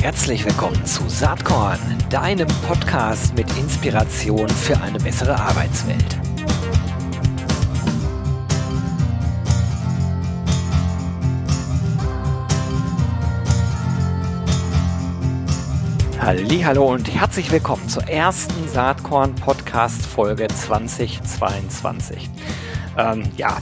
Herzlich willkommen zu Saatkorn, deinem Podcast mit Inspiration für eine bessere Arbeitswelt. Hallo und herzlich willkommen zur ersten Saatkorn Podcast Folge 2022. Ähm, ja,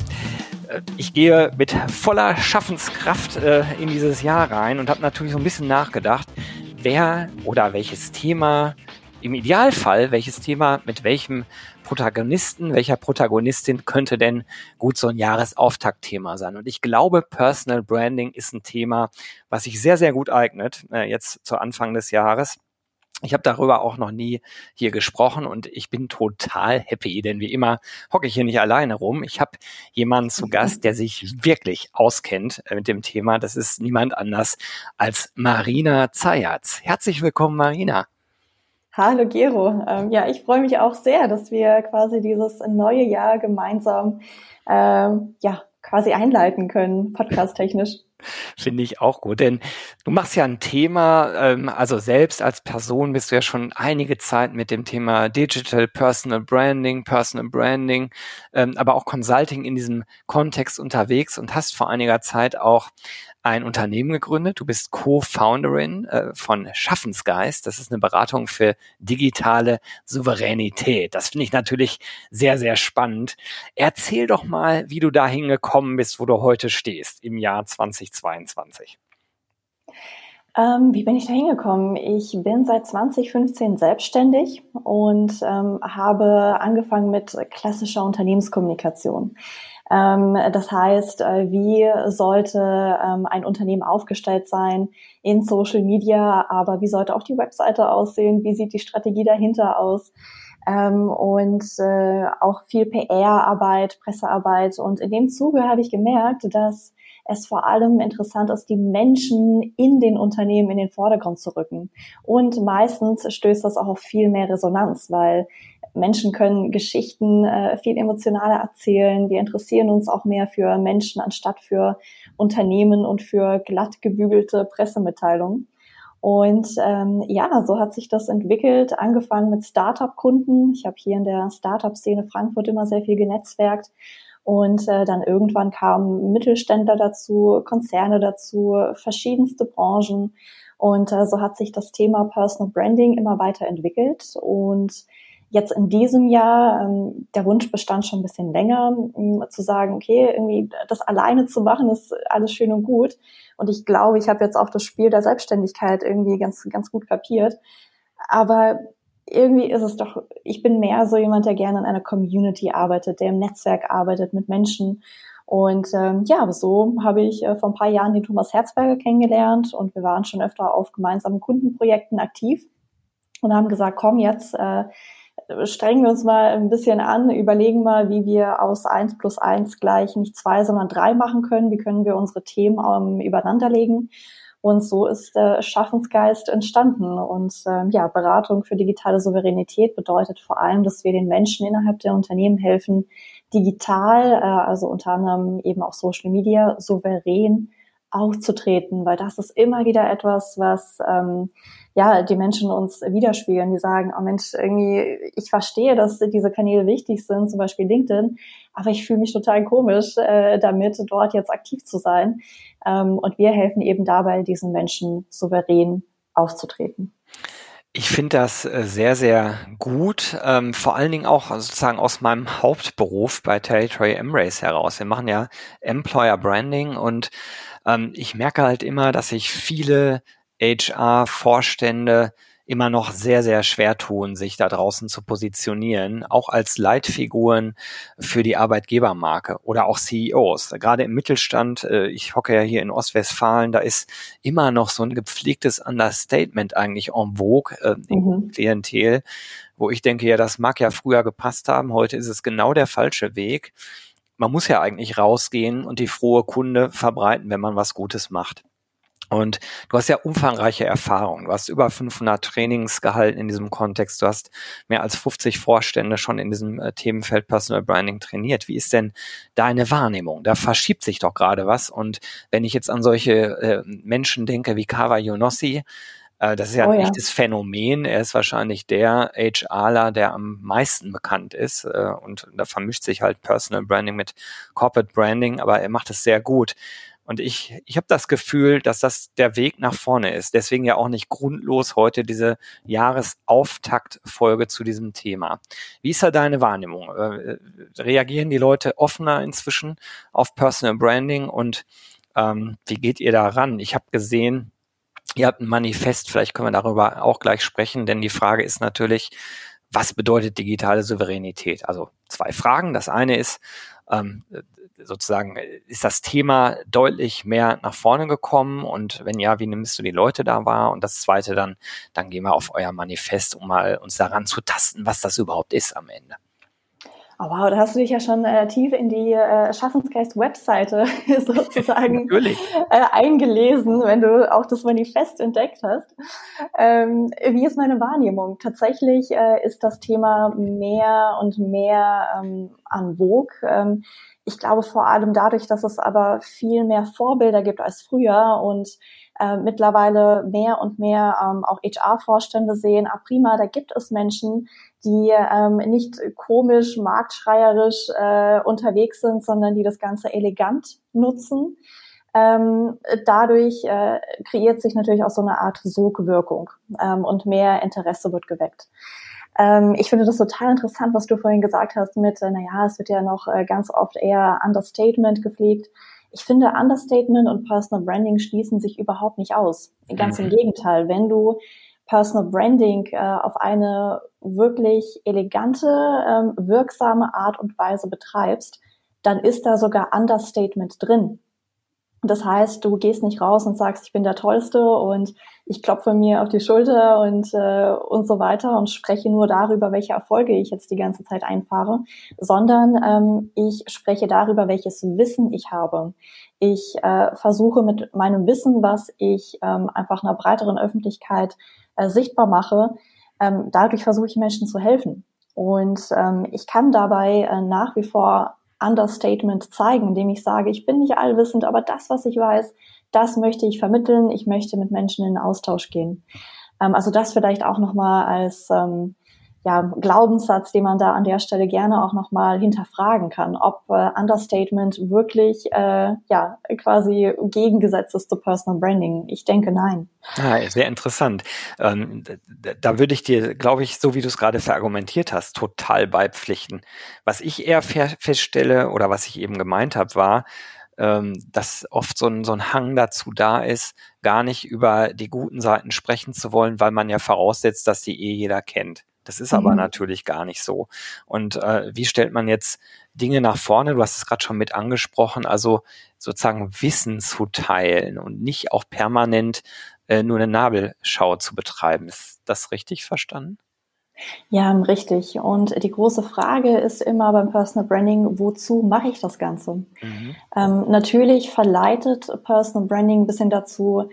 ich gehe mit voller Schaffenskraft äh, in dieses Jahr rein und habe natürlich so ein bisschen nachgedacht, wer oder welches Thema, im Idealfall welches Thema mit welchem Protagonisten, welcher Protagonistin könnte denn gut so ein Jahresauftaktthema sein. Und ich glaube, Personal Branding ist ein Thema, was sich sehr, sehr gut eignet, äh, jetzt zu Anfang des Jahres. Ich habe darüber auch noch nie hier gesprochen und ich bin total happy, denn wie immer hocke ich hier nicht alleine rum. Ich habe jemanden zu Gast, der sich wirklich auskennt äh, mit dem Thema. Das ist niemand anders als Marina Zayatz. Herzlich willkommen, Marina. Hallo Gero. Ähm, ja, ich freue mich auch sehr, dass wir quasi dieses neue Jahr gemeinsam ähm, ja quasi einleiten können, podcast-technisch. Finde ich auch gut, denn du machst ja ein Thema, ähm, also selbst als Person bist du ja schon einige Zeit mit dem Thema Digital Personal Branding, Personal Branding, ähm, aber auch Consulting in diesem Kontext unterwegs und hast vor einiger Zeit auch ein Unternehmen gegründet. Du bist Co-Founderin äh, von Schaffensgeist. Das ist eine Beratung für digitale Souveränität. Das finde ich natürlich sehr, sehr spannend. Erzähl doch mal, wie du dahin gekommen bist, wo du heute stehst im Jahr 2022. Ähm, wie bin ich da hingekommen? Ich bin seit 2015 selbstständig und ähm, habe angefangen mit klassischer Unternehmenskommunikation. Ähm, das heißt, äh, wie sollte ähm, ein Unternehmen aufgestellt sein in Social Media, aber wie sollte auch die Webseite aussehen? Wie sieht die Strategie dahinter aus? Ähm, und äh, auch viel PR-Arbeit, Pressearbeit. Und in dem Zuge habe ich gemerkt, dass es vor allem interessant ist, die Menschen in den Unternehmen in den Vordergrund zu rücken. Und meistens stößt das auch auf viel mehr Resonanz, weil Menschen können Geschichten äh, viel emotionaler erzählen. Wir interessieren uns auch mehr für Menschen anstatt für Unternehmen und für glatt gebügelte Pressemitteilungen. Und ähm, ja, so hat sich das entwickelt, angefangen mit Startup-Kunden. Ich habe hier in der Startup-Szene Frankfurt immer sehr viel genetzwerkt. Und äh, dann irgendwann kamen Mittelständler dazu, Konzerne dazu, verschiedenste Branchen. Und äh, so hat sich das Thema Personal Branding immer weiterentwickelt. Und Jetzt in diesem Jahr, ähm, der Wunsch bestand schon ein bisschen länger, um zu sagen, okay, irgendwie das alleine zu machen, ist alles schön und gut. Und ich glaube, ich habe jetzt auch das Spiel der Selbstständigkeit irgendwie ganz, ganz gut kapiert. Aber irgendwie ist es doch, ich bin mehr so jemand, der gerne in einer Community arbeitet, der im Netzwerk arbeitet mit Menschen. Und ähm, ja, so habe ich äh, vor ein paar Jahren den Thomas Herzberger kennengelernt und wir waren schon öfter auf gemeinsamen Kundenprojekten aktiv und haben gesagt, komm, jetzt äh, strengen wir uns mal ein bisschen an, überlegen mal, wie wir aus eins plus eins gleich nicht zwei, sondern drei machen können. Wie können wir unsere Themen ähm, übereinanderlegen? Und so ist der Schaffensgeist entstanden. Und ähm, ja, Beratung für digitale Souveränität bedeutet vor allem, dass wir den Menschen innerhalb der Unternehmen helfen, digital, äh, also unter anderem eben auch Social Media, souverän aufzutreten, weil das ist immer wieder etwas, was ähm, ja die Menschen uns widerspiegeln. Die sagen, oh Mensch, irgendwie, ich verstehe, dass diese Kanäle wichtig sind, zum Beispiel LinkedIn, aber ich fühle mich total komisch äh, damit, dort jetzt aktiv zu sein. Ähm, und wir helfen eben dabei, diesen Menschen souverän aufzutreten. Ich finde das äh, sehr, sehr gut, ähm, vor allen Dingen auch sozusagen aus meinem Hauptberuf bei Territory Embrace heraus. Wir machen ja Employer Branding und ähm, ich merke halt immer, dass sich viele HR-Vorstände immer noch sehr, sehr schwer tun, sich da draußen zu positionieren, auch als Leitfiguren für die Arbeitgebermarke oder auch CEOs. Gerade im Mittelstand, äh, ich hocke ja hier in Ostwestfalen, da ist immer noch so ein gepflegtes Understatement eigentlich en vogue äh, im mhm. Klientel, wo ich denke, ja, das mag ja früher gepasst haben, heute ist es genau der falsche Weg man muss ja eigentlich rausgehen und die frohe Kunde verbreiten, wenn man was Gutes macht. Und du hast ja umfangreiche Erfahrung. Du hast über 500 Trainings gehalten in diesem Kontext. Du hast mehr als 50 Vorstände schon in diesem äh, Themenfeld Personal Branding trainiert. Wie ist denn deine Wahrnehmung? Da verschiebt sich doch gerade was. Und wenn ich jetzt an solche äh, Menschen denke wie Kawa Yonossi, äh, das ist ja oh, ein ja. echtes Phänomen. Er ist wahrscheinlich der HRler, der am meisten bekannt ist. Äh, und da vermischt sich halt Personal Branding mit Corporate Branding, aber er macht es sehr gut. Und ich, ich habe das Gefühl, dass das der Weg nach vorne ist. Deswegen ja auch nicht grundlos heute diese Jahresauftaktfolge zu diesem Thema. Wie ist da deine Wahrnehmung? Äh, reagieren die Leute offener inzwischen auf Personal Branding und ähm, wie geht ihr da ran? Ich habe gesehen, ihr habt ein Manifest, vielleicht können wir darüber auch gleich sprechen, denn die Frage ist natürlich, was bedeutet digitale Souveränität? Also zwei Fragen. Das eine ist, ähm, sozusagen, ist das Thema deutlich mehr nach vorne gekommen? Und wenn ja, wie nimmst du die Leute da wahr? Und das zweite dann, dann gehen wir auf euer Manifest, um mal uns daran zu tasten, was das überhaupt ist am Ende. Oh wow, da hast du dich ja schon äh, tief in die äh, Schaffensgeist-Webseite sozusagen äh, eingelesen, wenn du auch das Manifest entdeckt hast. Ähm, wie ist meine Wahrnehmung? Tatsächlich äh, ist das Thema mehr und mehr ähm, an Vogue. Ähm, ich glaube vor allem dadurch, dass es aber viel mehr Vorbilder gibt als früher und äh, mittlerweile mehr und mehr ähm, auch HR-Vorstände sehen, ah prima, da gibt es Menschen, die ähm, nicht komisch, marktschreierisch äh, unterwegs sind, sondern die das Ganze elegant nutzen. Ähm, dadurch äh, kreiert sich natürlich auch so eine Art Sogwirkung ähm, und mehr Interesse wird geweckt. Ähm, ich finde das total interessant, was du vorhin gesagt hast mit, äh, naja, es wird ja noch äh, ganz oft eher Understatement gepflegt. Ich finde, Understatement und Personal Branding schließen sich überhaupt nicht aus. Ganz mhm. im Gegenteil, wenn du Personal Branding äh, auf eine wirklich elegante, ähm, wirksame Art und Weise betreibst, dann ist da sogar Understatement drin. Das heißt, du gehst nicht raus und sagst, ich bin der Tollste und ich klopfe mir auf die Schulter und, äh, und so weiter und spreche nur darüber, welche Erfolge ich jetzt die ganze Zeit einfahre, sondern ähm, ich spreche darüber, welches Wissen ich habe. Ich äh, versuche mit meinem Wissen, was ich ähm, einfach einer breiteren Öffentlichkeit äh, sichtbar mache, ähm, dadurch versuche ich Menschen zu helfen. Und ähm, ich kann dabei äh, nach wie vor Understatement zeigen, indem ich sage, ich bin nicht allwissend, aber das, was ich weiß, das möchte ich vermitteln. Ich möchte mit Menschen in den Austausch gehen. Ähm, also das vielleicht auch nochmal als ähm, ja, Glaubenssatz, den man da an der Stelle gerne auch nochmal hinterfragen kann, ob äh, Understatement wirklich äh, ja quasi gegengesetzt ist zu Personal Branding. Ich denke nein. Ah, sehr interessant. Ähm, da würde ich dir, glaube ich, so wie du es gerade verargumentiert hast, total beipflichten. Was ich eher feststelle oder was ich eben gemeint habe, war, ähm, dass oft so ein, so ein Hang dazu da ist, gar nicht über die guten Seiten sprechen zu wollen, weil man ja voraussetzt, dass die eh jeder kennt. Das ist aber mhm. natürlich gar nicht so. Und äh, wie stellt man jetzt Dinge nach vorne? Du hast es gerade schon mit angesprochen, also sozusagen Wissen zu teilen und nicht auch permanent äh, nur eine Nabelschau zu betreiben. Ist das richtig verstanden? Ja, richtig. Und die große Frage ist immer beim Personal Branding, wozu mache ich das Ganze? Mhm. Ähm, natürlich verleitet Personal Branding ein bisschen dazu,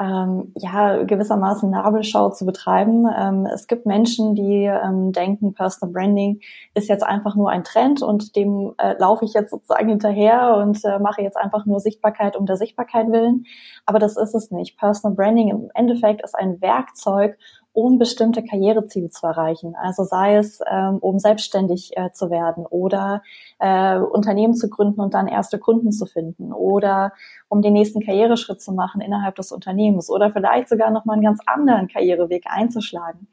ähm, ja, gewissermaßen Nabelschau zu betreiben. Ähm, es gibt Menschen, die ähm, denken, Personal Branding ist jetzt einfach nur ein Trend und dem äh, laufe ich jetzt sozusagen hinterher und äh, mache jetzt einfach nur Sichtbarkeit um der Sichtbarkeit willen. Aber das ist es nicht. Personal Branding im Endeffekt ist ein Werkzeug, um bestimmte Karriereziele zu erreichen. Also sei es, ähm, um selbstständig äh, zu werden oder äh, Unternehmen zu gründen und dann erste Kunden zu finden oder um den nächsten Karriereschritt zu machen innerhalb des Unternehmens oder vielleicht sogar nochmal einen ganz anderen Karriereweg einzuschlagen.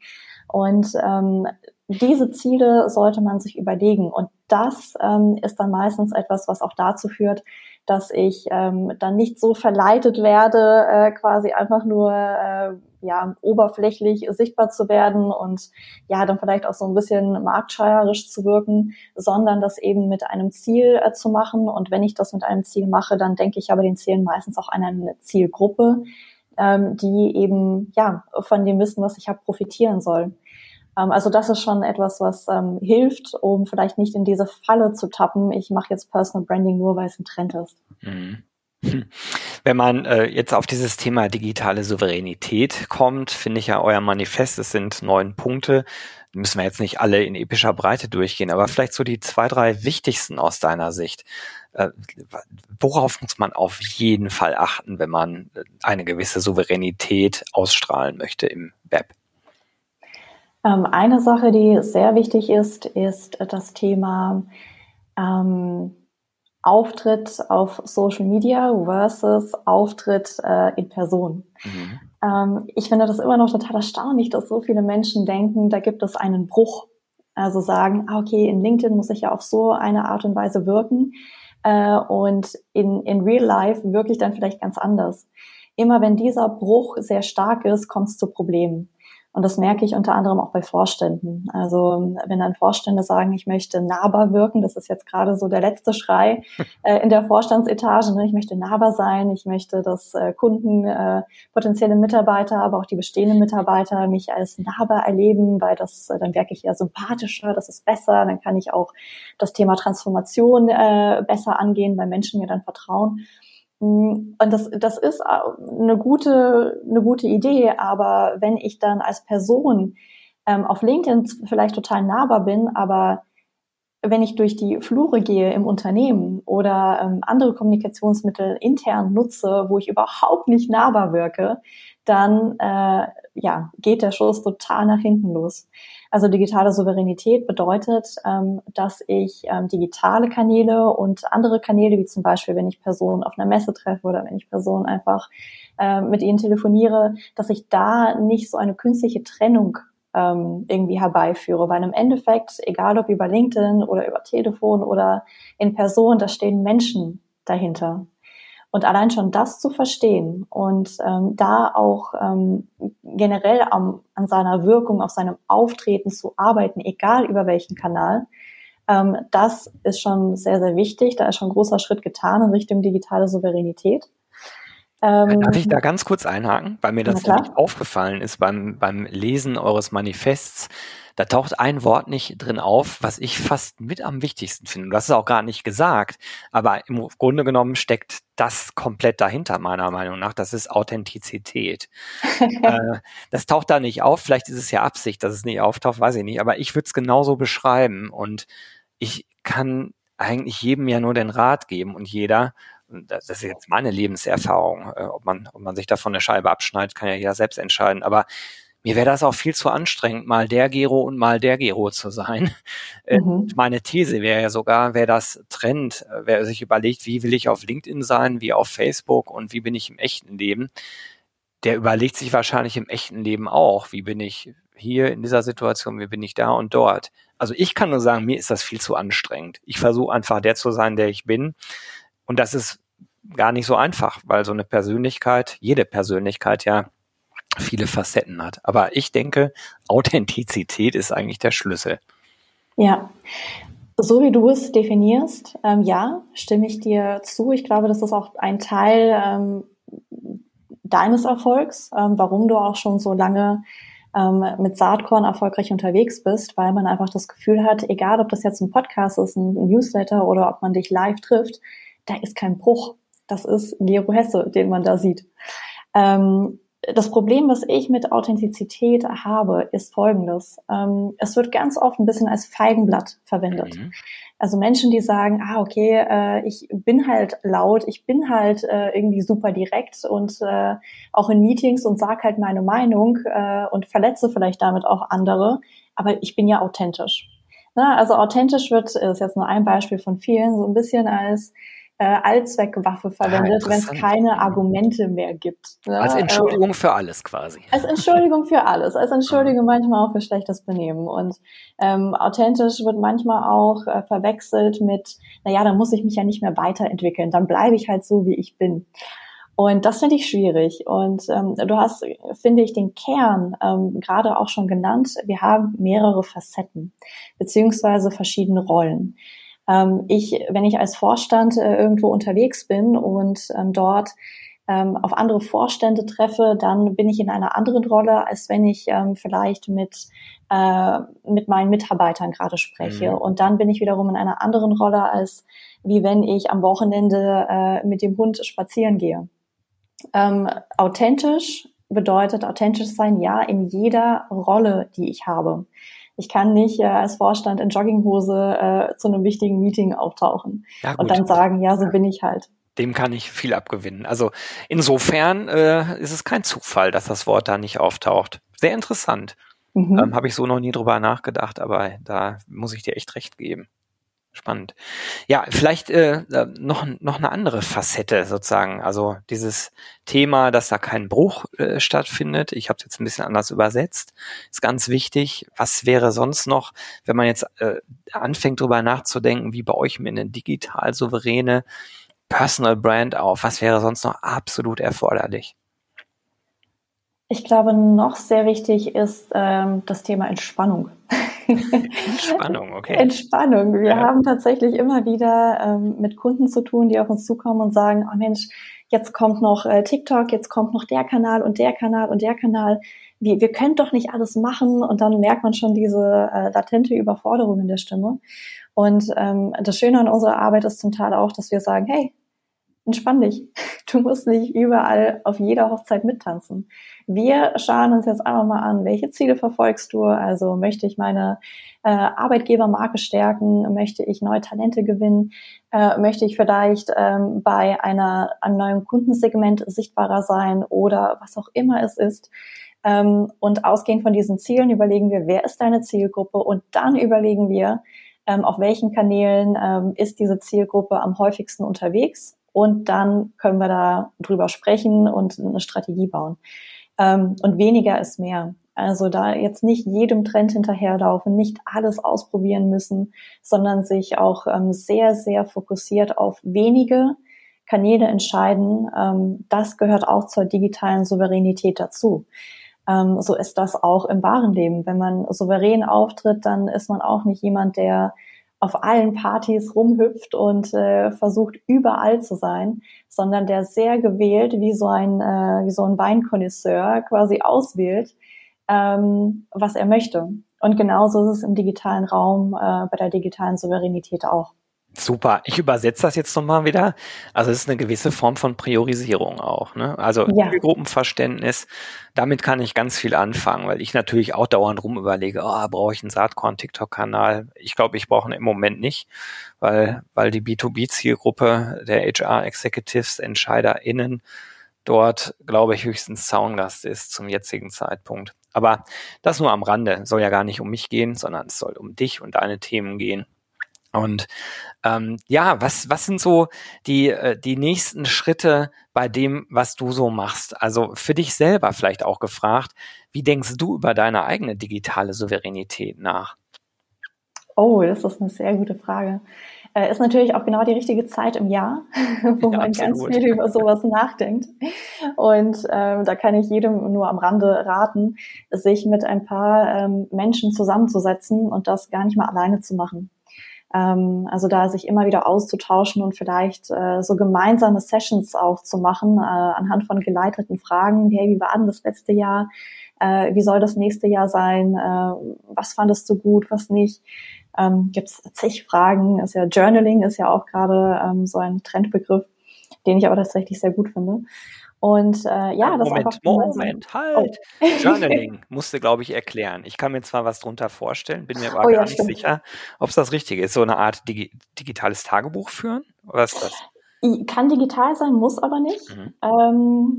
Und ähm, diese Ziele sollte man sich überlegen. Und das ähm, ist dann meistens etwas, was auch dazu führt, dass ich ähm, dann nicht so verleitet werde, äh, quasi einfach nur äh, ja oberflächlich sichtbar zu werden und ja dann vielleicht auch so ein bisschen marktschreierisch zu wirken, sondern das eben mit einem Ziel äh, zu machen. Und wenn ich das mit einem Ziel mache, dann denke ich aber den Zielen meistens auch an eine Zielgruppe, ähm, die eben ja von dem Wissen, was ich habe, profitieren soll. Ähm, also das ist schon etwas, was ähm, hilft, um vielleicht nicht in diese Falle zu tappen. Ich mache jetzt Personal Branding nur, weil es ein Trend ist. Mhm. Wenn man äh, jetzt auf dieses Thema digitale Souveränität kommt, finde ich ja euer Manifest, es sind neun Punkte, müssen wir jetzt nicht alle in epischer Breite durchgehen, aber vielleicht so die zwei, drei wichtigsten aus deiner Sicht. Äh, worauf muss man auf jeden Fall achten, wenn man eine gewisse Souveränität ausstrahlen möchte im Web? Ähm, eine Sache, die sehr wichtig ist, ist das Thema ähm, Auftritt auf Social Media versus Auftritt äh, in Person. Mhm. Ähm, ich finde das immer noch total erstaunlich, dass so viele Menschen denken, da gibt es einen Bruch. Also sagen, ah, okay, in LinkedIn muss ich ja auf so eine Art und Weise wirken äh, und in, in Real Life wirklich dann vielleicht ganz anders. Immer wenn dieser Bruch sehr stark ist, kommt es zu Problemen. Und das merke ich unter anderem auch bei Vorständen. Also wenn dann Vorstände sagen, ich möchte nahbar wirken, das ist jetzt gerade so der letzte Schrei äh, in der Vorstandsetage, ne? ich möchte nahbar sein, ich möchte, dass äh, Kunden, äh, potenzielle Mitarbeiter, aber auch die bestehenden Mitarbeiter mich als nahbar erleben, weil das, äh, dann wirke ich eher sympathischer, das ist besser, dann kann ich auch das Thema Transformation äh, besser angehen, weil Menschen mir dann vertrauen. Mm, und das, das ist eine gute, eine gute Idee, aber wenn ich dann als Person ähm, auf LinkedIn vielleicht total nahbar bin, aber wenn ich durch die Flure gehe im Unternehmen oder ähm, andere Kommunikationsmittel intern nutze, wo ich überhaupt nicht nahbar wirke, dann äh, ja, geht der Schuss total nach hinten los. Also digitale Souveränität bedeutet, ähm, dass ich ähm, digitale Kanäle und andere Kanäle, wie zum Beispiel, wenn ich Personen auf einer Messe treffe oder wenn ich Personen einfach äh, mit ihnen telefoniere, dass ich da nicht so eine künstliche Trennung ähm, irgendwie herbeiführe. Weil im Endeffekt, egal ob über LinkedIn oder über Telefon oder in Person, da stehen Menschen dahinter. Und allein schon das zu verstehen und ähm, da auch ähm, generell am, an seiner Wirkung, auf seinem Auftreten zu arbeiten, egal über welchen Kanal, ähm, das ist schon sehr, sehr wichtig. Da ist schon ein großer Schritt getan in Richtung digitale Souveränität. Ähm, Darf ich da ganz kurz einhaken, weil mir das aufgefallen ist beim, beim Lesen eures Manifests, da taucht ein Wort nicht drin auf, was ich fast mit am wichtigsten finde. Du hast es auch gar nicht gesagt, aber im Grunde genommen steckt das komplett dahinter, meiner Meinung nach. Das ist Authentizität. äh, das taucht da nicht auf. Vielleicht ist es ja Absicht, dass es nicht auftaucht, weiß ich nicht. Aber ich würde es genauso beschreiben. Und ich kann eigentlich jedem ja nur den Rat geben und jeder, das ist jetzt meine Lebenserfahrung, äh, ob man, ob man sich davon eine Scheibe abschneidet, kann ja jeder selbst entscheiden. Aber mir wäre das auch viel zu anstrengend, mal der Gero und mal der Gero zu sein. Äh, mhm. Meine These wäre ja sogar, wer das trennt, äh, wer sich überlegt, wie will ich auf LinkedIn sein, wie auf Facebook und wie bin ich im echten Leben, der überlegt sich wahrscheinlich im echten Leben auch, wie bin ich hier in dieser Situation, wie bin ich da und dort. Also ich kann nur sagen, mir ist das viel zu anstrengend. Ich versuche einfach der zu sein, der ich bin. Und das ist gar nicht so einfach, weil so eine Persönlichkeit, jede Persönlichkeit ja viele Facetten hat. Aber ich denke, Authentizität ist eigentlich der Schlüssel. Ja. So wie du es definierst, ähm, ja, stimme ich dir zu. Ich glaube, das ist auch ein Teil ähm, deines Erfolgs, ähm, warum du auch schon so lange ähm, mit Saatkorn erfolgreich unterwegs bist, weil man einfach das Gefühl hat, egal ob das jetzt ein Podcast ist, ein Newsletter oder ob man dich live trifft, da ist kein Bruch. Das ist Gero Hesse, den man da sieht. Ähm, das Problem, was ich mit Authentizität habe, ist folgendes. Ähm, es wird ganz oft ein bisschen als Feigenblatt verwendet. Mhm. Also Menschen, die sagen, ah, okay, äh, ich bin halt laut, ich bin halt äh, irgendwie super direkt und äh, auch in Meetings und sag halt meine Meinung äh, und verletze vielleicht damit auch andere, aber ich bin ja authentisch. Na, also authentisch wird, ist jetzt nur ein Beispiel von vielen, so ein bisschen als äh, Allzweckwaffe verwendet, ah, wenn es keine Argumente mehr gibt. Ne? Als Entschuldigung äh, für alles quasi. Als Entschuldigung für alles, als Entschuldigung manchmal auch für schlechtes Benehmen. Und ähm, authentisch wird manchmal auch äh, verwechselt mit, naja, dann muss ich mich ja nicht mehr weiterentwickeln, dann bleibe ich halt so, wie ich bin. Und das finde ich schwierig. Und ähm, du hast, finde ich, den Kern ähm, gerade auch schon genannt. Wir haben mehrere Facetten beziehungsweise verschiedene Rollen. Ähm, ich, wenn ich als Vorstand äh, irgendwo unterwegs bin und ähm, dort ähm, auf andere Vorstände treffe, dann bin ich in einer anderen Rolle, als wenn ich ähm, vielleicht mit, äh, mit meinen Mitarbeitern gerade spreche. Mhm. Und dann bin ich wiederum in einer anderen Rolle, als wie wenn ich am Wochenende äh, mit dem Hund spazieren gehe. Ähm, authentisch bedeutet authentisch sein, ja, in jeder Rolle, die ich habe. Ich kann nicht äh, als Vorstand in Jogginghose äh, zu einem wichtigen Meeting auftauchen ja, und dann sagen, ja, so bin ich halt. Dem kann ich viel abgewinnen. Also insofern äh, ist es kein Zufall, dass das Wort da nicht auftaucht. Sehr interessant. Mhm. Ähm, Habe ich so noch nie drüber nachgedacht, aber da muss ich dir echt recht geben. Spannend. Ja, vielleicht äh, noch, noch eine andere Facette sozusagen. Also dieses Thema, dass da kein Bruch äh, stattfindet. Ich habe es jetzt ein bisschen anders übersetzt. Ist ganz wichtig. Was wäre sonst noch, wenn man jetzt äh, anfängt drüber nachzudenken, wie baue ich mir eine digital souveräne Personal Brand auf? Was wäre sonst noch absolut erforderlich? Ich glaube, noch sehr wichtig ist ähm, das Thema Entspannung. Entspannung, okay. Entspannung. Wir ja. haben tatsächlich immer wieder ähm, mit Kunden zu tun, die auf uns zukommen und sagen, oh Mensch, jetzt kommt noch äh, TikTok, jetzt kommt noch der Kanal und der Kanal und der Kanal. Wir, wir können doch nicht alles machen und dann merkt man schon diese äh, latente Überforderung in der Stimme. Und ähm, das Schöne an unserer Arbeit ist zum Teil auch, dass wir sagen, hey, entspann dich. Du musst nicht überall auf jeder Hochzeit mittanzen. Wir schauen uns jetzt einfach mal an, welche Ziele verfolgst du? Also möchte ich meine äh, Arbeitgebermarke stärken? Möchte ich neue Talente gewinnen? Äh, möchte ich vielleicht ähm, bei einer, einem neuen Kundensegment sichtbarer sein oder was auch immer es ist? Ähm, und ausgehend von diesen Zielen überlegen wir, wer ist deine Zielgruppe? Und dann überlegen wir, ähm, auf welchen Kanälen ähm, ist diese Zielgruppe am häufigsten unterwegs und dann können wir da drüber sprechen und eine Strategie bauen. Ähm, und weniger ist mehr. Also da jetzt nicht jedem Trend hinterherlaufen, nicht alles ausprobieren müssen, sondern sich auch ähm, sehr, sehr fokussiert auf wenige Kanäle entscheiden. Ähm, das gehört auch zur digitalen Souveränität dazu. Ähm, so ist das auch im wahren Leben. Wenn man souverän auftritt, dann ist man auch nicht jemand, der auf allen Partys rumhüpft und äh, versucht überall zu sein, sondern der sehr gewählt wie so ein äh, wie so ein Weinkonnoisseur quasi auswählt, ähm, was er möchte. Und genauso ist es im digitalen Raum äh, bei der digitalen Souveränität auch. Super. Ich übersetze das jetzt nochmal wieder. Also es ist eine gewisse Form von Priorisierung auch. Ne? Also ja. Gruppenverständnis, damit kann ich ganz viel anfangen, weil ich natürlich auch dauernd rum überlege, oh, brauche ich einen Saatkorn-TikTok-Kanal? Ich glaube, ich brauche ihn im Moment nicht, weil, weil die B2B-Zielgruppe der HR-Executives, EntscheiderInnen dort, glaube ich, höchstens Zaungast ist zum jetzigen Zeitpunkt. Aber das nur am Rande. Soll ja gar nicht um mich gehen, sondern es soll um dich und deine Themen gehen. Und ähm, ja, was, was sind so die, äh, die nächsten Schritte bei dem, was du so machst? Also für dich selber vielleicht auch gefragt, wie denkst du über deine eigene digitale Souveränität nach? Oh, das ist eine sehr gute Frage. Äh, ist natürlich auch genau die richtige Zeit im Jahr, wo ja, man absolut. ganz viel über sowas nachdenkt. Und ähm, da kann ich jedem nur am Rande raten, sich mit ein paar ähm, Menschen zusammenzusetzen und das gar nicht mal alleine zu machen. Ähm, also da sich immer wieder auszutauschen und vielleicht äh, so gemeinsame Sessions auch zu machen äh, anhand von geleiteten Fragen. Hey, wie war denn das letzte Jahr? Äh, wie soll das nächste Jahr sein? Äh, was fandest du gut, was nicht? Ähm, Gibt es zig Fragen? Ist ja Journaling ist ja auch gerade ähm, so ein Trendbegriff, den ich aber tatsächlich sehr gut finde. Und äh, ja, das Moment, einfach Moment, so, halt. Oh. Journaling musste, glaube ich, erklären. Ich kann mir zwar was drunter vorstellen, bin mir aber oh, gar ja, nicht stimmt. sicher, ob es das Richtige ist. So eine Art digi digitales Tagebuch führen? Was ist das? Kann digital sein, muss aber nicht. Mhm. Ähm,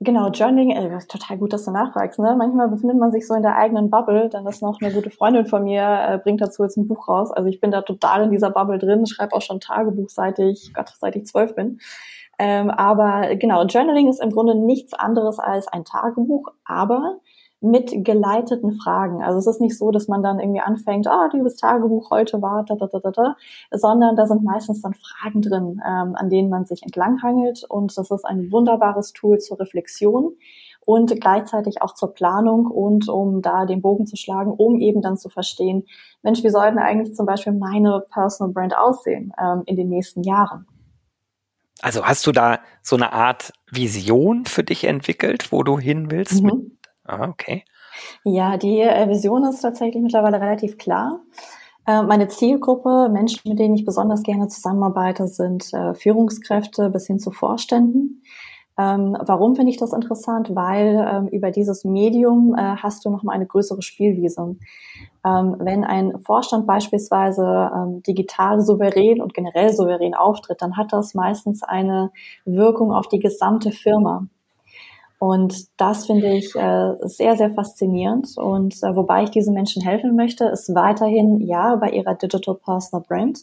genau, Journaling, ist total gut, dass du nachfragst. Ne? Manchmal befindet man sich so in der eigenen Bubble. Dann ist noch eine gute Freundin von mir, äh, bringt dazu jetzt ein Buch raus. Also ich bin da total in dieser Bubble drin, schreibe auch schon Tagebuch, seit ich, Gott, seit ich zwölf bin. Ähm, aber genau, Journaling ist im Grunde nichts anderes als ein Tagebuch, aber mit geleiteten Fragen. Also es ist nicht so, dass man dann irgendwie anfängt, ah, oh, liebes Tagebuch, heute war, da, da, da, da, da, sondern da sind meistens dann Fragen drin, ähm, an denen man sich entlanghangelt und das ist ein wunderbares Tool zur Reflexion und gleichzeitig auch zur Planung und um da den Bogen zu schlagen, um eben dann zu verstehen, Mensch, wie sollten eigentlich zum Beispiel meine Personal Brand aussehen ähm, in den nächsten Jahren? Also hast du da so eine Art Vision für dich entwickelt, wo du hin willst? Mhm. Ah, okay. Ja, die äh, Vision ist tatsächlich mittlerweile relativ klar. Äh, meine Zielgruppe, Menschen, mit denen ich besonders gerne zusammenarbeite, sind äh, Führungskräfte bis hin zu Vorständen. Ähm, warum finde ich das interessant? Weil ähm, über dieses Medium äh, hast du nochmal eine größere Spielwiese. Ähm, wenn ein Vorstand beispielsweise ähm, digital souverän und generell souverän auftritt, dann hat das meistens eine Wirkung auf die gesamte Firma. Und das finde ich äh, sehr, sehr faszinierend. Und äh, wobei ich diesen Menschen helfen möchte, ist weiterhin ja bei ihrer Digital Personal Brand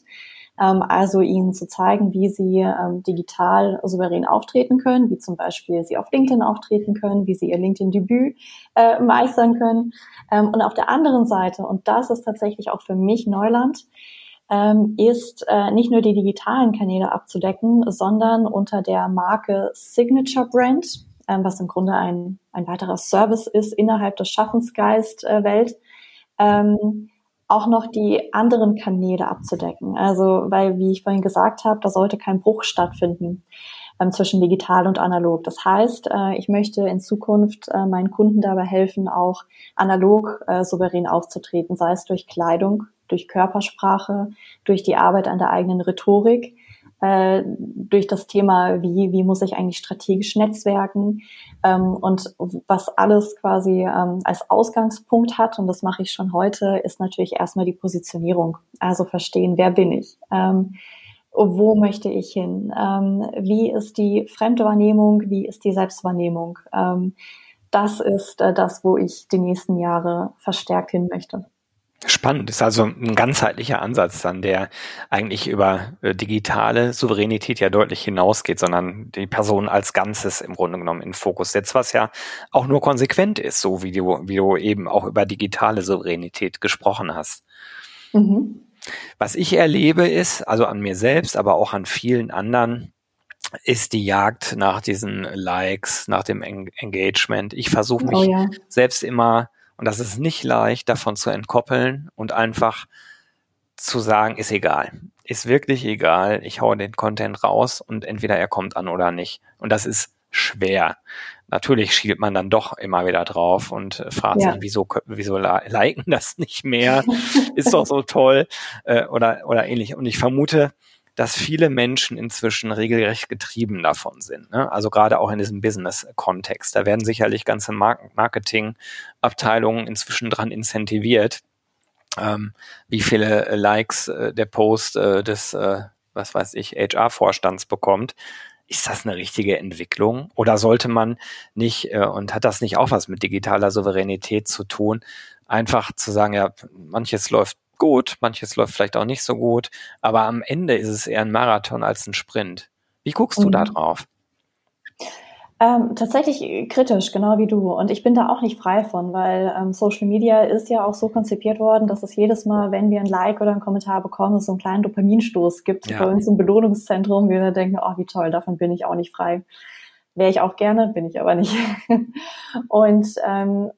also ihnen zu zeigen, wie sie ähm, digital souverän auftreten können, wie zum Beispiel sie auf LinkedIn auftreten können, wie sie ihr LinkedIn-Debüt äh, meistern können. Ähm, und auf der anderen Seite, und das ist tatsächlich auch für mich Neuland, ähm, ist äh, nicht nur die digitalen Kanäle abzudecken, sondern unter der Marke Signature Brand, ähm, was im Grunde ein, ein weiterer Service ist innerhalb des Schaffensgeist-Welt, äh, ähm, auch noch die anderen Kanäle abzudecken. Also, weil, wie ich vorhin gesagt habe, da sollte kein Bruch stattfinden ähm, zwischen digital und analog. Das heißt, äh, ich möchte in Zukunft äh, meinen Kunden dabei helfen, auch analog äh, souverän aufzutreten, sei es durch Kleidung, durch Körpersprache, durch die Arbeit an der eigenen Rhetorik, äh, durch das Thema, wie, wie muss ich eigentlich strategisch netzwerken ähm, und was alles quasi ähm, als Ausgangspunkt hat, und das mache ich schon heute, ist natürlich erstmal die Positionierung. Also verstehen, wer bin ich? Ähm, wo möchte ich hin? Ähm, wie ist die Fremdwahrnehmung? Wie ist die Selbstwahrnehmung? Ähm, das ist äh, das, wo ich die nächsten Jahre verstärkt hin möchte. Spannend, ist also ein ganzheitlicher Ansatz dann, der eigentlich über äh, digitale Souveränität ja deutlich hinausgeht, sondern die Person als Ganzes im Grunde genommen in Fokus setzt, was ja auch nur konsequent ist, so wie du, wie du eben auch über digitale Souveränität gesprochen hast. Mhm. Was ich erlebe ist, also an mir selbst, aber auch an vielen anderen, ist die Jagd nach diesen Likes, nach dem Engagement. Ich versuche mich oh ja. selbst immer und das ist nicht leicht, davon zu entkoppeln und einfach zu sagen, ist egal. Ist wirklich egal. Ich haue den Content raus und entweder er kommt an oder nicht. Und das ist schwer. Natürlich schielt man dann doch immer wieder drauf und fragt ja. sich, wieso, wieso liken das nicht mehr? ist doch so toll äh, oder, oder ähnlich. Und ich vermute, dass viele Menschen inzwischen regelrecht getrieben davon sind. Ne? Also gerade auch in diesem Business-Kontext. Da werden sicherlich ganze Marketing-Abteilungen inzwischen dran incentiviert, ähm, wie viele Likes äh, der Post äh, des, äh, was weiß ich, HR-Vorstands bekommt. Ist das eine richtige Entwicklung? Oder sollte man nicht, äh, und hat das nicht auch was mit digitaler Souveränität zu tun, einfach zu sagen, ja, manches läuft gut, manches läuft vielleicht auch nicht so gut, aber am Ende ist es eher ein Marathon als ein Sprint. Wie guckst mhm. du da mhm. drauf? Ähm, tatsächlich kritisch, genau wie du. Und ich bin da auch nicht frei von, weil ähm, Social Media ist ja auch so konzipiert worden, dass es jedes Mal, wenn wir ein Like oder einen Kommentar bekommen, es so einen kleinen Dopaminstoß gibt ja. bei uns im Belohnungszentrum. Wir denken, oh, wie toll, davon bin ich auch nicht frei. Wäre ich auch gerne, bin ich aber nicht. Und ähm,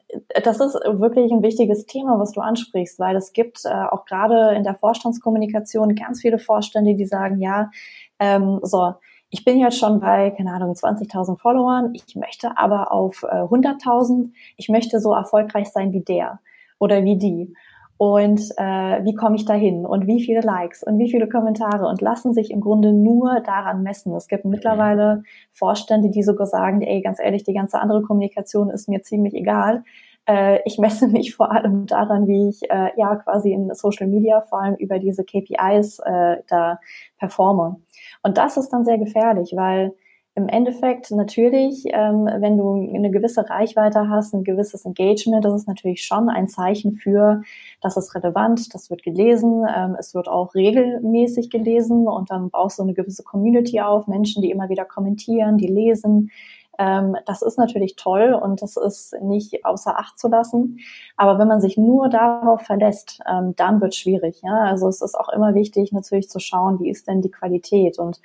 das ist wirklich ein wichtiges Thema, was du ansprichst, weil es gibt äh, auch gerade in der Vorstandskommunikation ganz viele Vorstände, die sagen, ja, ähm, so, ich bin jetzt schon bei, keine Ahnung, 20.000 Followern, ich möchte aber auf äh, 100.000, ich möchte so erfolgreich sein wie der oder wie die und äh, wie komme ich dahin und wie viele Likes und wie viele Kommentare und lassen sich im Grunde nur daran messen. Es gibt mittlerweile Vorstände, die sogar sagen, ey, ganz ehrlich, die ganze andere Kommunikation ist mir ziemlich egal. Äh, ich messe mich vor allem daran, wie ich äh, ja quasi in Social Media vor allem über diese KPIs äh, da performe. Und das ist dann sehr gefährlich, weil im Endeffekt natürlich, ähm, wenn du eine gewisse Reichweite hast, ein gewisses Engagement, das ist natürlich schon ein Zeichen für, das ist relevant, das wird gelesen, ähm, es wird auch regelmäßig gelesen und dann baust du eine gewisse Community auf, Menschen, die immer wieder kommentieren, die lesen. Ähm, das ist natürlich toll und das ist nicht außer Acht zu lassen. Aber wenn man sich nur darauf verlässt, ähm, dann wird es schwierig. Ja? Also es ist auch immer wichtig, natürlich zu schauen, wie ist denn die Qualität und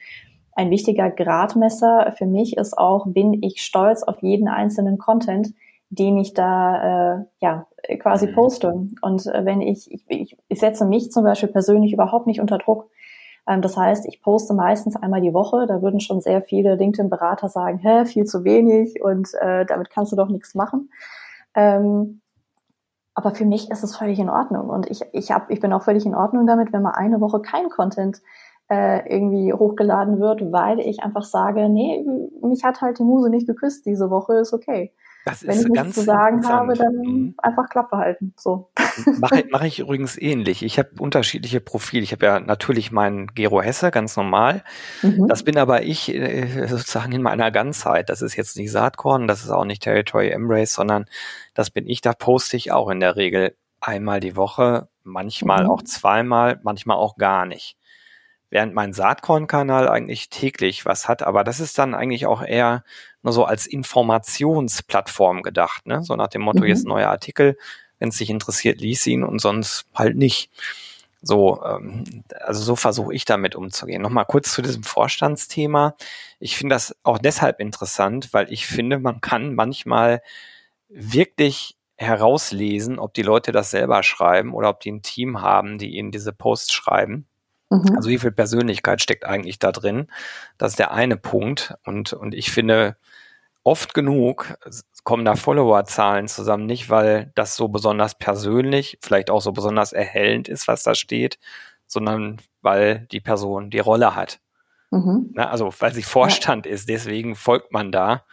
ein wichtiger Gradmesser für mich ist auch, bin ich stolz auf jeden einzelnen Content, den ich da äh, ja quasi mhm. poste. Und äh, wenn ich, ich, ich setze mich zum Beispiel persönlich überhaupt nicht unter Druck. Ähm, das heißt, ich poste meistens einmal die Woche. Da würden schon sehr viele LinkedIn-Berater sagen, hä, viel zu wenig und äh, damit kannst du doch nichts machen. Ähm, aber für mich ist es völlig in Ordnung und ich, ich, hab, ich bin auch völlig in Ordnung damit, wenn mal eine Woche kein Content äh, irgendwie hochgeladen wird, weil ich einfach sage, nee, mich hat halt die Muse nicht geküsst diese Woche, ist okay. Das Wenn ich nichts zu sagen habe, dann mhm. einfach Klappe halten. So. Mache mach ich übrigens ähnlich. Ich habe unterschiedliche Profile. Ich habe ja natürlich meinen Gero Hesse, ganz normal. Mhm. Das bin aber ich äh, sozusagen in meiner Ganzheit. Das ist jetzt nicht Saatkorn, das ist auch nicht Territory Embrace, sondern das bin ich. Da poste ich auch in der Regel einmal die Woche, manchmal mhm. auch zweimal, manchmal auch gar nicht während mein Saatkorn-Kanal eigentlich täglich was hat, aber das ist dann eigentlich auch eher nur so als Informationsplattform gedacht, ne? So nach dem Motto, mhm. jetzt neuer Artikel, wenn es dich interessiert, lies ihn und sonst halt nicht. So, ähm, also so versuche ich damit umzugehen. Nochmal kurz zu diesem Vorstandsthema. Ich finde das auch deshalb interessant, weil ich finde, man kann manchmal wirklich herauslesen, ob die Leute das selber schreiben oder ob die ein Team haben, die ihnen diese Posts schreiben. Mhm. Also wie viel Persönlichkeit steckt eigentlich da drin? Das ist der eine Punkt. Und, und ich finde, oft genug kommen da Followerzahlen zusammen, nicht weil das so besonders persönlich, vielleicht auch so besonders erhellend ist, was da steht, sondern weil die Person die Rolle hat. Mhm. Na, also weil sie Vorstand ja. ist, deswegen folgt man da.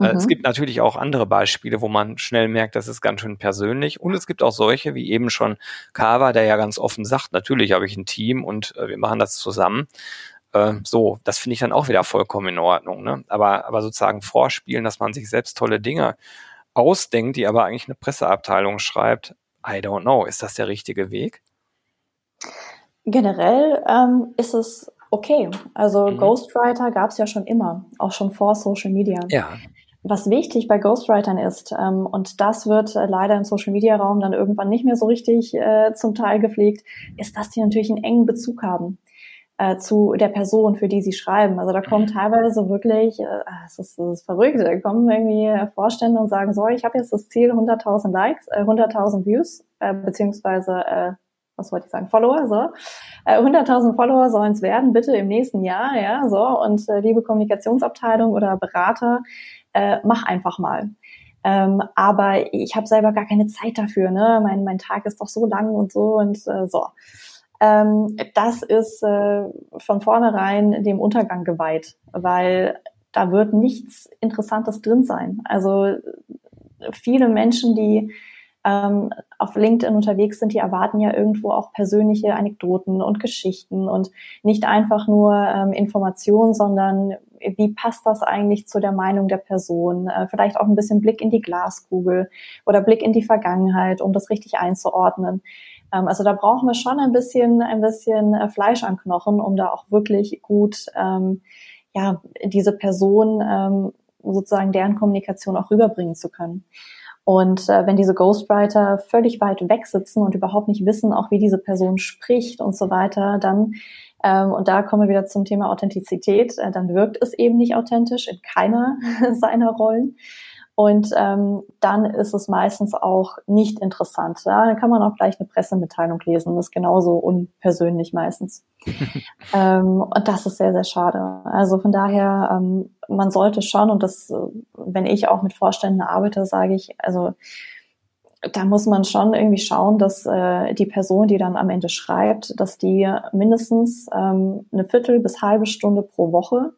Äh, mhm. Es gibt natürlich auch andere Beispiele, wo man schnell merkt, das ist ganz schön persönlich. Und es gibt auch solche, wie eben schon Kava, der ja ganz offen sagt, natürlich habe ich ein Team und äh, wir machen das zusammen. Äh, so, das finde ich dann auch wieder vollkommen in Ordnung. Ne? Aber, aber sozusagen vorspielen, dass man sich selbst tolle Dinge ausdenkt, die aber eigentlich eine Presseabteilung schreibt, I don't know, ist das der richtige Weg? Generell ähm, ist es okay. Also mhm. Ghostwriter gab es ja schon immer, auch schon vor Social Media. Ja. Was wichtig bei Ghostwritern ist, ähm, und das wird äh, leider im Social Media Raum dann irgendwann nicht mehr so richtig äh, zum Teil gepflegt, ist, dass die natürlich einen engen Bezug haben äh, zu der Person, für die sie schreiben. Also da kommen mhm. teilweise wirklich, äh, es ist, ist verrückt, da kommen irgendwie Vorstände und sagen, so, ich habe jetzt das Ziel 100.000 Likes, äh, 100.000 Views, äh, beziehungsweise äh, was wollte ich sagen, Follower, so. Äh, 100.000 Follower sollen es werden, bitte im nächsten Jahr, ja, so. Und äh, liebe Kommunikationsabteilung oder Berater, äh, mach einfach mal. Ähm, aber ich habe selber gar keine Zeit dafür. Ne? Mein, mein Tag ist doch so lang und so und äh, so. Ähm, das ist äh, von vornherein dem Untergang geweiht, weil da wird nichts Interessantes drin sein. Also viele Menschen, die ähm, auf LinkedIn unterwegs sind, die erwarten ja irgendwo auch persönliche Anekdoten und Geschichten und nicht einfach nur ähm, Informationen, sondern wie passt das eigentlich zu der Meinung der Person? Äh, vielleicht auch ein bisschen Blick in die Glaskugel oder Blick in die Vergangenheit, um das richtig einzuordnen. Ähm, also da brauchen wir schon ein bisschen, ein bisschen äh, Fleisch am Knochen, um da auch wirklich gut, ähm, ja, diese Person ähm, sozusagen deren Kommunikation auch rüberbringen zu können. Und äh, wenn diese Ghostwriter völlig weit weg sitzen und überhaupt nicht wissen, auch wie diese Person spricht und so weiter, dann, ähm, und da kommen wir wieder zum Thema Authentizität, äh, dann wirkt es eben nicht authentisch in keiner seiner Rollen. Und ähm, dann ist es meistens auch nicht interessant. Ja? Dann kann man auch gleich eine Pressemitteilung lesen. Das ist genauso unpersönlich meistens. ähm, und das ist sehr, sehr schade. Also von daher, ähm, man sollte schon, und das, wenn ich auch mit Vorständen arbeite, sage ich, also da muss man schon irgendwie schauen, dass äh, die Person, die dann am Ende schreibt, dass die mindestens ähm, eine Viertel bis halbe Stunde pro Woche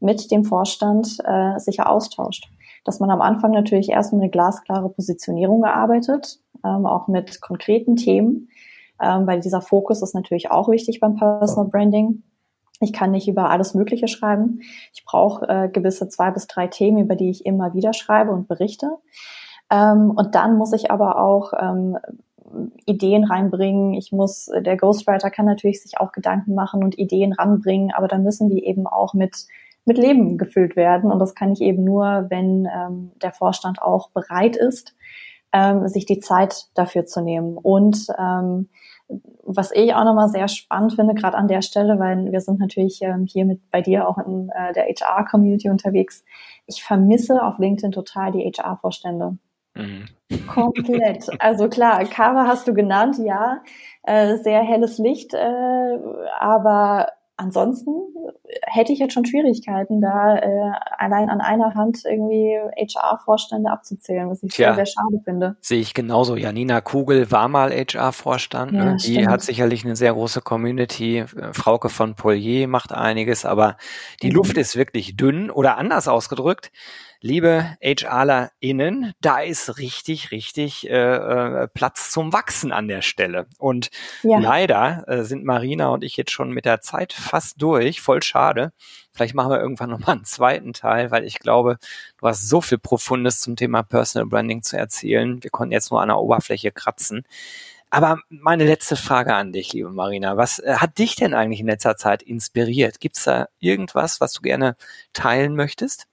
mit dem Vorstand äh, sicher austauscht dass man am Anfang natürlich erstmal eine glasklare Positionierung gearbeitet, ähm, auch mit konkreten Themen, ähm, weil dieser Fokus ist natürlich auch wichtig beim Personal Branding. Ich kann nicht über alles Mögliche schreiben. Ich brauche äh, gewisse zwei bis drei Themen, über die ich immer wieder schreibe und berichte. Ähm, und dann muss ich aber auch ähm, Ideen reinbringen. Ich muss, der Ghostwriter kann natürlich sich auch Gedanken machen und Ideen ranbringen, aber dann müssen die eben auch mit mit Leben gefüllt werden. Und das kann ich eben nur, wenn ähm, der Vorstand auch bereit ist, ähm, sich die Zeit dafür zu nehmen. Und ähm, was ich auch nochmal sehr spannend finde, gerade an der Stelle, weil wir sind natürlich ähm, hier mit bei dir auch in äh, der HR-Community unterwegs. Ich vermisse auf LinkedIn total die HR-Vorstände. Mhm. Komplett. Also klar, Kava hast du genannt, ja, äh, sehr helles Licht, äh, aber ansonsten hätte ich jetzt schon Schwierigkeiten, da äh, allein an einer Hand irgendwie HR-Vorstände abzuzählen, was ich Tja, sehr, sehr schade finde. Sehe ich genauso. Janina Kugel war mal HR-Vorstand. Ja, ne? Die stimmt. hat sicherlich eine sehr große Community. Frauke von Polier macht einiges, aber die mhm. Luft ist wirklich dünn oder anders ausgedrückt liebe HRlerInnen, da ist richtig, richtig äh, äh, Platz zum Wachsen an der Stelle. Und ja. leider äh, sind Marina und ich jetzt schon mit der Zeit fast durch. Voll schade. Vielleicht machen wir irgendwann nochmal einen zweiten Teil, weil ich glaube, du hast so viel Profundes zum Thema Personal Branding zu erzählen. Wir konnten jetzt nur an der Oberfläche kratzen. Aber meine letzte Frage an dich, liebe Marina. Was äh, hat dich denn eigentlich in letzter Zeit inspiriert? Gibt es da irgendwas, was du gerne teilen möchtest?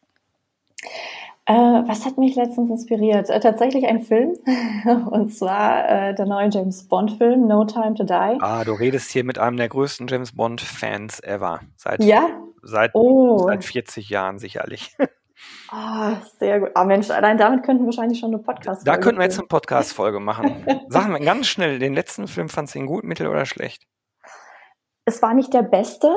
Äh, was hat mich letztens inspiriert? Äh, tatsächlich ein Film, und zwar äh, der neue James Bond-Film No Time to Die. Ah, du redest hier mit einem der größten James Bond-Fans ever. Seit, ja? Seit, oh. seit 40 Jahren sicherlich. Oh, sehr gut. Oh Mensch, allein damit könnten wir wahrscheinlich schon eine Podcast-Folge Da könnten wir jetzt eine Podcast-Folge machen. Sagen wir ganz schnell, den letzten Film fandst du ihn gut, mittel oder schlecht? Es war nicht der beste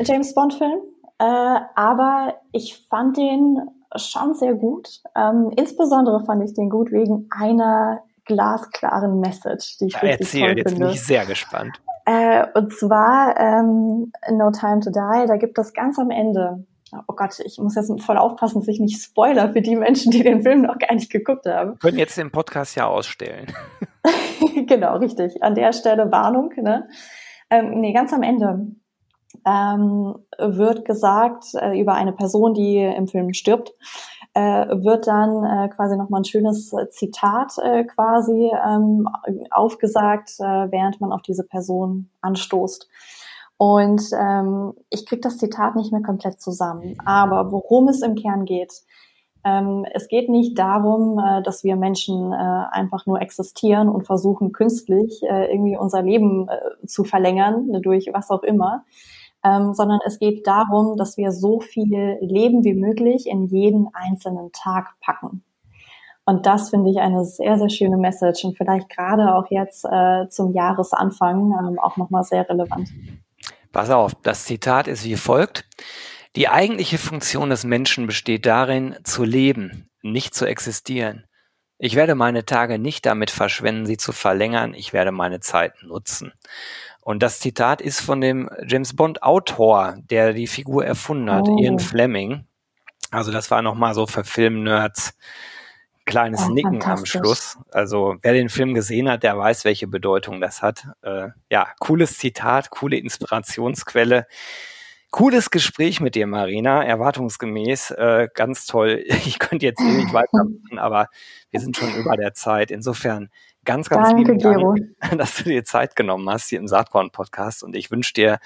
James Bond-Film, äh, aber ich fand den schon sehr gut. Ähm, insbesondere fand ich den gut wegen einer glasklaren Message, die ich ja, richtig erzähl, toll jetzt finde. bin ich sehr gespannt. Äh, und zwar ähm, No Time to Die, da gibt es ganz am Ende, oh Gott, ich muss jetzt voll aufpassen, dass ich nicht spoiler für die Menschen, die den Film noch gar nicht geguckt haben. Wir können jetzt den Podcast ja ausstellen. genau, richtig. An der Stelle Warnung. Ne? Ähm, nee, ganz am Ende ähm, wird gesagt äh, über eine Person, die im Film stirbt, äh, wird dann äh, quasi nochmal ein schönes Zitat äh, quasi ähm, aufgesagt, äh, während man auf diese Person anstoßt. Und ähm, ich kriege das Zitat nicht mehr komplett zusammen. Aber worum es im Kern geht, ähm, es geht nicht darum, äh, dass wir Menschen äh, einfach nur existieren und versuchen künstlich äh, irgendwie unser Leben äh, zu verlängern, durch was auch immer, ähm, sondern es geht darum, dass wir so viel Leben wie möglich in jeden einzelnen Tag packen. Und das finde ich eine sehr, sehr schöne Message und vielleicht gerade auch jetzt äh, zum Jahresanfang ähm, auch nochmal sehr relevant. Pass auf, das Zitat ist wie folgt. Die eigentliche Funktion des Menschen besteht darin, zu leben, nicht zu existieren. Ich werde meine Tage nicht damit verschwenden, sie zu verlängern, ich werde meine Zeit nutzen. Und das Zitat ist von dem James Bond Autor, der die Figur erfunden hat, oh. Ian Fleming. Also das war nochmal so für Film-Nerds kleines oh, Nicken am Schluss. Also wer den Film gesehen hat, der weiß, welche Bedeutung das hat. Äh, ja, cooles Zitat, coole Inspirationsquelle. Cooles Gespräch mit dir, Marina, erwartungsgemäß. Äh, ganz toll. Ich könnte jetzt eh nicht weitermachen, aber wir sind schon über der Zeit. Insofern Ganz, ganz Danke, lieben Dank, Gero. dass du dir Zeit genommen hast hier im Saatkorn-Podcast und ich wünsche dir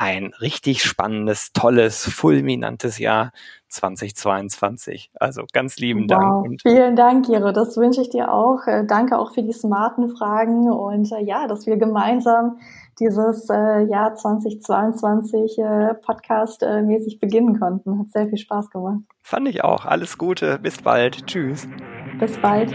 ein richtig spannendes, tolles, fulminantes Jahr 2022. Also ganz lieben wow. Dank. Vielen Dank, Gero. Das wünsche ich dir auch. Äh, danke auch für die smarten Fragen und äh, ja, dass wir gemeinsam dieses äh, Jahr 2022 äh, Podcast-mäßig beginnen konnten. Hat sehr viel Spaß gemacht. Fand ich auch. Alles Gute. Bis bald. Tschüss. Bis bald.